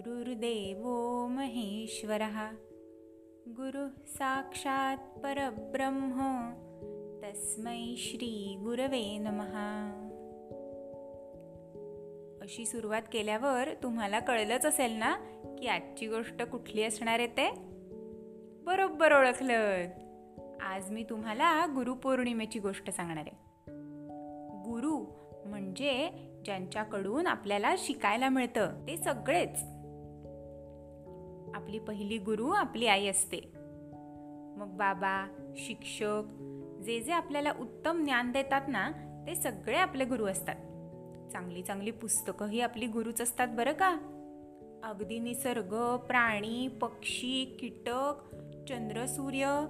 गुरुर्देवो महेश्वरः। गुरुः साक्षात् परब्रह्म। तस्मै श्री गुरवे नमः। अशी सुरुवात केल्यावर तुम्हाला कळलंच असेल ना की आजची गोष्ट कुठली असणार आहे ते? बरोबर ओळखलं. आज मी तुम्हाला गुरुपौर्णिमेची गोष्ट सांगणार आहे. गुरु म्हणजे ज्यांच्याकडून आपल्याला शिकायला मिळतं ते सगळेच. आपली पहिली गुरु आपली आई असते. मग बाबा शिक्षक जे जे आपल्याला उत्तम ज्ञान देतात ना ते सगळे आपले गुरु असतात. चांगली चांगली पुस्तकंही आपली गुरुच असतात बरं का? अगदी निसर्ग प्राणी पक्षी कीटक चंद्र सूर्य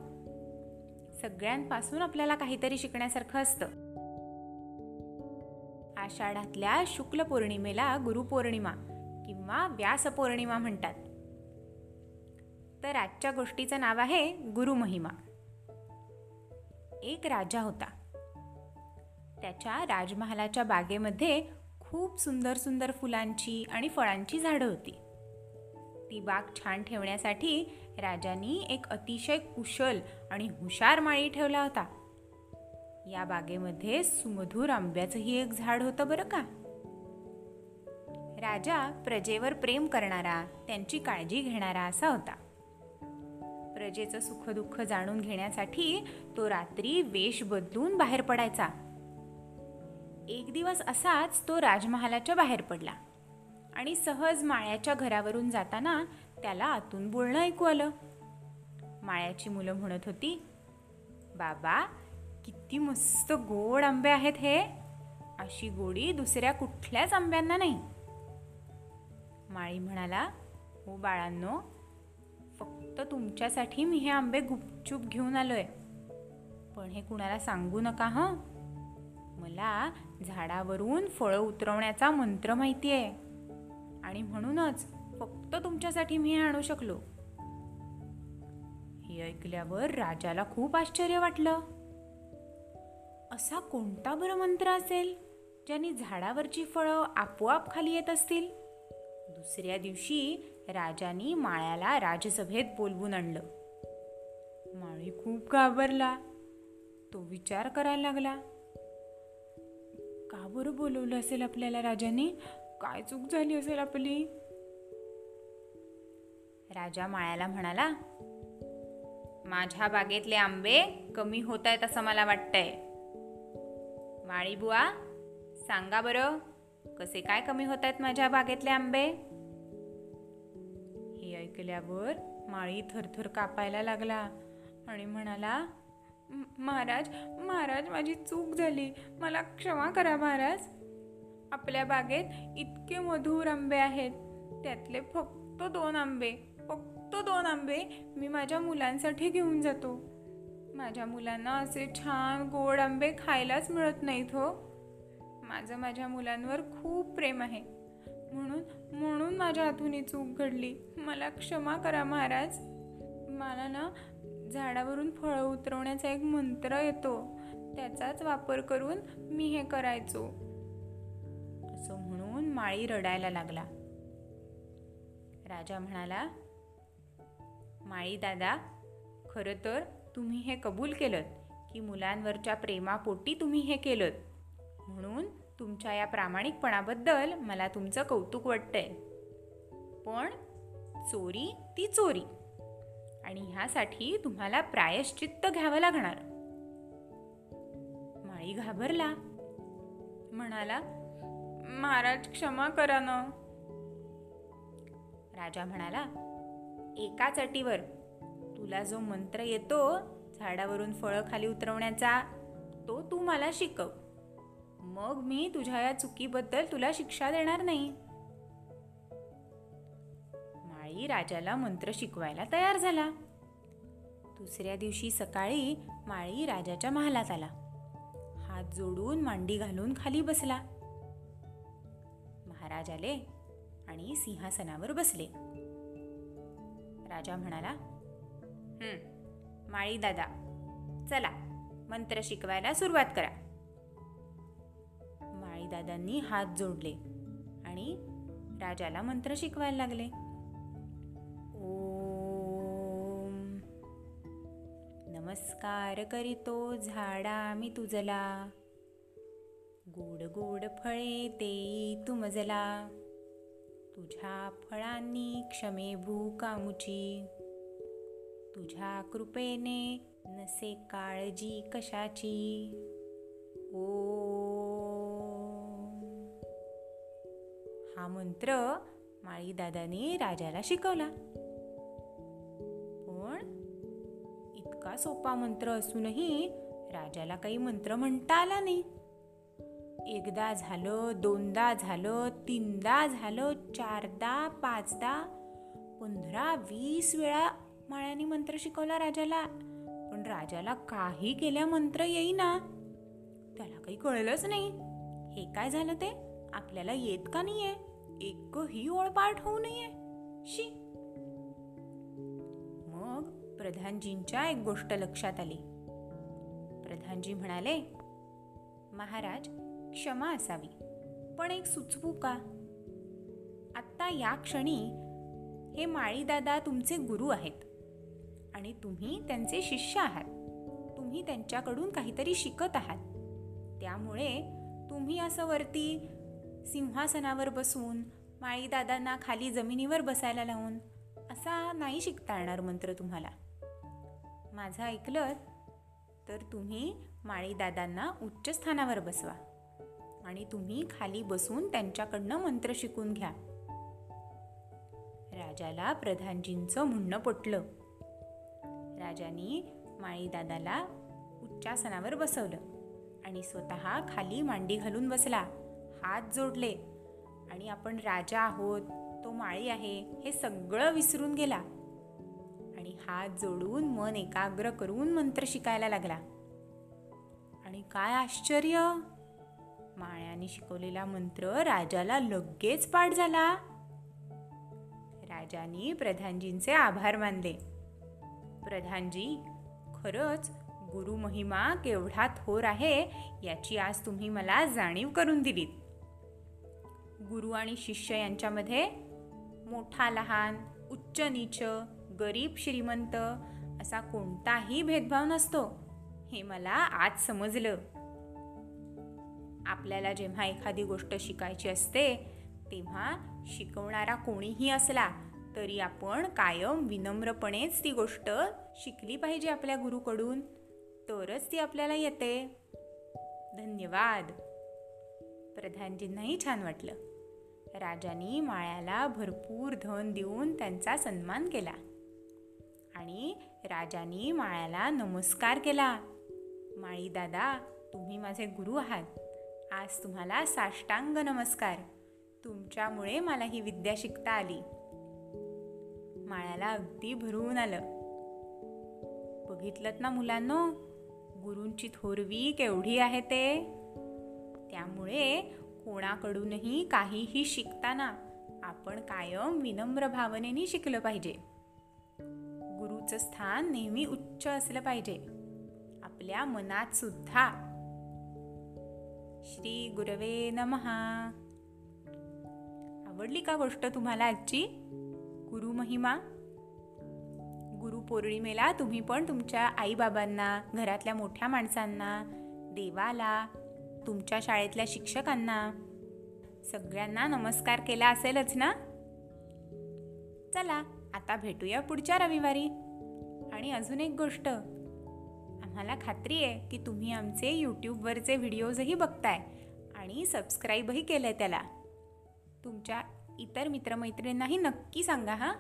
सगळ्यांपासून आपल्याला काहीतरी शिकण्यासारखं असतं. आषाढातल्या शुक्ल पौर्णिमेला गुरुपौर्णिमा किंवा व्यासपौर्णिमा म्हणतात. तर आजच्या गोष्टीचं नाव आहे गुरुमहिमा एक राजा होता. त्याच्या राजमहालाच्या बागेमध्ये खूप सुंदर सुंदर फुलांची आणि फळांची झाडं होती. ती बाग छान ठेवण्यासाठी राजांनी एक अतिशय कुशल आणि हुशार माळी ठेवला होता. या बागेमध्ये सुमधूर आंब्याचंही एक झाड होतं बरं का? राजा प्रजेवर प्रेम करणारा त्यांची काळजी घेणारा असा होता. प्रजेचं सुखदुःख जाणून घेण्यासाठी तो रात्री वेश बदलून बाहेर पडायचा. एक दिवस असाच तो राजमहालाच्या बाहेर पडला आणि सहज माळ्याच्या घरावरून जाताना त्याला आतून बोलणं ऐकू आलं. माळ्याची मुलं म्हणत होती बाबा किती मस्त गोड आंबे आहेत हे. अशी गोडी दुसऱ्या कुठल्याच आंब्यांना नाही. माळी म्हणाला हो बाळांनो फक्त तुमच्यासाठी मी हे आंबे गुपचूप घेऊन आलोय. पण हे कुणाला सांगू नका हं? मला झाडावरून फळं उतरवण्याचा मंत्र माहिती आहे आणि म्हणूनच फक्त तुमच्यासाठी मी हे आणू शकलो. हे ऐकल्यावर राजाला खूप आश्चर्य वाटलं. असा कोणता बरं मंत्र असेल ज्याने झाडावरची फळं आपोआप खाली येत असतील? दुसऱ्या दिवशी राजानी माळ्याला राजसभेत बोलवून आणलं. माळी खूप घाबरला. तो विचार करायला लागला. का बरं बोलवलं असेल आपल्याला राजाने? काय चूक झाली असेल आपली? राजा माळ्याला म्हणाला माझ्या बागेतले आंबे कमी होत आहेत असं मला वाटतंय. माळी बुवा सांगा बरं कसे काय कमी होत आहेत माझ्या बागेतले आंबे? केल्यावर माळी थरथर कापायला लागला आणि म्हणाला महाराज महाराज माझी चूक झाली. मला क्षमा करा महाराज. आपल्या बागेत इतके मधुर आंबे आहेत. त्यातले फक्त दोन आंबे फक्त दोन आंबे मी माझ्या मुलांसाठी घेऊन जातो. माझ्या मुलांना असे छान गोड आंबे खायलाच मिळत नाहीत हो. माझं माझ्या मुलांवर खूप प्रेम आहे. म्हणून म्हणून माझ्या हातून ही चूक घडली. मला क्षमा करा महाराज. मला ना झाडावरून फळं उतरवण्याचा एक मंत्र येतो. त्याचाच वापर करून मी हे करायचो. असं म्हणून माळी रडायला लागला. राजा म्हणाला माळी दादा खरं तर तुम्ही हे कबूल केलं की मुलांवरच्या प्रेमापोटी तुम्ही हे केलं म्हणून तुमच्या या प्रामाणिकपणाबद्दल मला तुमचं कौतुक वाटतंय. पण चोरी ती चोरी. आणि ह्यासाठी तुम्हाला प्रायश्चित्त घ्यावं लागणार. माळी घाबरला. म्हणाला महाराज क्षमा करा ना. राजा म्हणाला एकाच अटीवर तुला जो मंत्र येतो झाडावरून फळं खाली उतरवण्याचा तो तू मला शिकव. मग मी तुझ्या या चुकीबद्दल तुला शिक्षा देणार नाही. माळी राजाला मंत्र शिकवायला तयार झाला. दुसऱ्या दिवशी सकाळी माळी राजाच्या महालात आला. हात जोडून मांडी घालून खाली बसला. महाराज आले आणि सिंहासनावर बसले. राजा म्हणाला माळी दादा चला मंत्र शिकवायला सुरुवात करा. माळीदादांनी हात जोडले आणि राजाला मंत्र शिकवायला लागले. ओम नमस्कार करीतो झाडा मी तुझला. गोड गोड फळे देई तुमजला. तुझ्या फळांनी क्षमे भूकामुची तुझ्या कृपेने नसे काळजी कशाची? ओ हा मंत्र माळीदादाने राजाला शिकवला. पण इतका सोपा मंत्र असूनही राजाला काही मंत्र म्हणता आला नाही. एकदा झालं दोनदा झालं तीनदा झालं चारदा पाचदा पंधरा वीस वेळा माळ्याने मंत्र शिकवला राजाला. पण राजाला काही केल्या मंत्र येईना. त्याला काही कळलंच नाही. हे काय झालं ते? आपल्याला येत का नाहीये? एकही ओळ पाठ होऊ नये. शी. मग प्रधानजींच्या एक गोष्ट लक्षात आली. प्रधानजी म्हणाले महाराज क्षमा असावी पण एक सुचवू का? आत्ता या क्षणी हे माळीदादा तुमचे गुरु आहेत आणि तुम्ही त्यांचे शिष्य आहात. तुम्ही त्यांच्याकडून काहीतरी शिकत आहात. त्यामुळे तुम्ही असं वरती सिंहासनावर बसून माळीदादांना खाली जमिनीवर बसायला लावून असा नाही शिकता येणार मंत्र तुम्हाला. माझं ऐकलं तर तुम्ही माळीदादांना उच्च स्थानावर बसवा आणि तुम्ही खाली बसून त्यांच्याकडनं मंत्र शिकून घ्या. राजाला प्रधानजींचं म्हणणं पटलं. राजानी माळीदादाला उच्चासनावर बसवलं आणि स्वतः खाली मांडी घालून बसला. हात जोडले. आणि आपण राजा आहोत तो माळी आहे हे सगळं विसरून गेला. आणि हात जोडून मन एकाग्र करून मंत्र शिकायला लागला. आणि काय आश्चर्य! माळ्याने शिकवलेला मंत्र राजाला लगेच पाठ झाला. राजानी प्रधानजींचे आभार मानले. प्रधानजी खरंच गुरु महिमा केवढा थोर आहे याची आज तुम्ही मला जाणीव करून दिलीत. गुरु आणि शिष्य यांच्यामध्ये मोठा लहान उच्च नीच गरीब श्रीमंत असा कोणताही भेदभाव नसतो. हे मला आज समजलं. आपल्याला जेव्हा एखादी गोष्ट शिकायची असते तेव्हा शिकवणारा कोणीही असला तरी आपण कायम विनम्रपणेच ती गोष्ट शिकली पाहिजे आपल्या गुरुकडून. तरच ती आपल्याला येते. धन्यवाद. प्रधानजींनाही छान वाटलं. राजानी माळ्याला भरपूर धन देऊन त्यांचा सन्मान केला. आणि राजानी माळ्याला नमस्कार केला. माळी दादा तुम्ही माझे गुरु आहात. आज तुम्हाला साष्टांग नमस्कार. तुमच्यामुळे मला ही विद्या शिकता आली. माळ्याला अगदी भरून आलं. बघितलं ना मुलांनो गुरूंची थोरवी केवढी आहे ते? त्यामुळे कोणाकडूनही काहीही शिकताना आपण कायम विनम्र भावनेने शिकलं पाहिजे. गुरुचं स्थान नेहमी उच्च असलं पाहिजे. आपल्या मनात सुद्धा. श्री गुरवे नमहा आवडली का गोष्ट तुम्हाला आजची? गुरु महिमा. गुरुपौर्णिमेला तुम्ही पण तुमच्या आईबाबांना घरातल्या मोठ्या माणसांना देवाला तुमच्या शाळेतल्या शिक्षकांना. सगळ्यांना नमस्कार केला असेलच ना? चला आता भेटूया पुढच्या रविवारी. आणि अजून एक गोष्ट. आम्हाला खात्री आहे की तुम्ही आमचे यूट्यूबवरचे व्हिडिओजही बघताय आणि सबस्क्राईबही केलं आहे त्याला. तुमच्या इतर मित्रमैत्रिणींनाही नक्की सांगा हां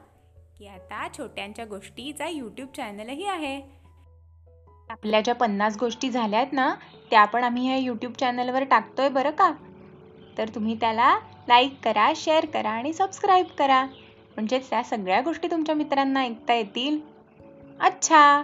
की आता छोट्यांच्या गोष्टीचा यूट्यूब चॅनलही आहे. आपल्या ज्या पन्नास गोष्टी झाल्या आहेत ना त्या पण आम्ही ह्या यूट्यूब चॅनलवर टाकतोय बरं का? तर तुम्ही त्याला लाईक करा शेअर करा आणि सबस्क्राईब करा. म्हणजेच त्या सगळ्या गोष्टी तुमच्या मित्रांना ऐकता येतील. अच्छा!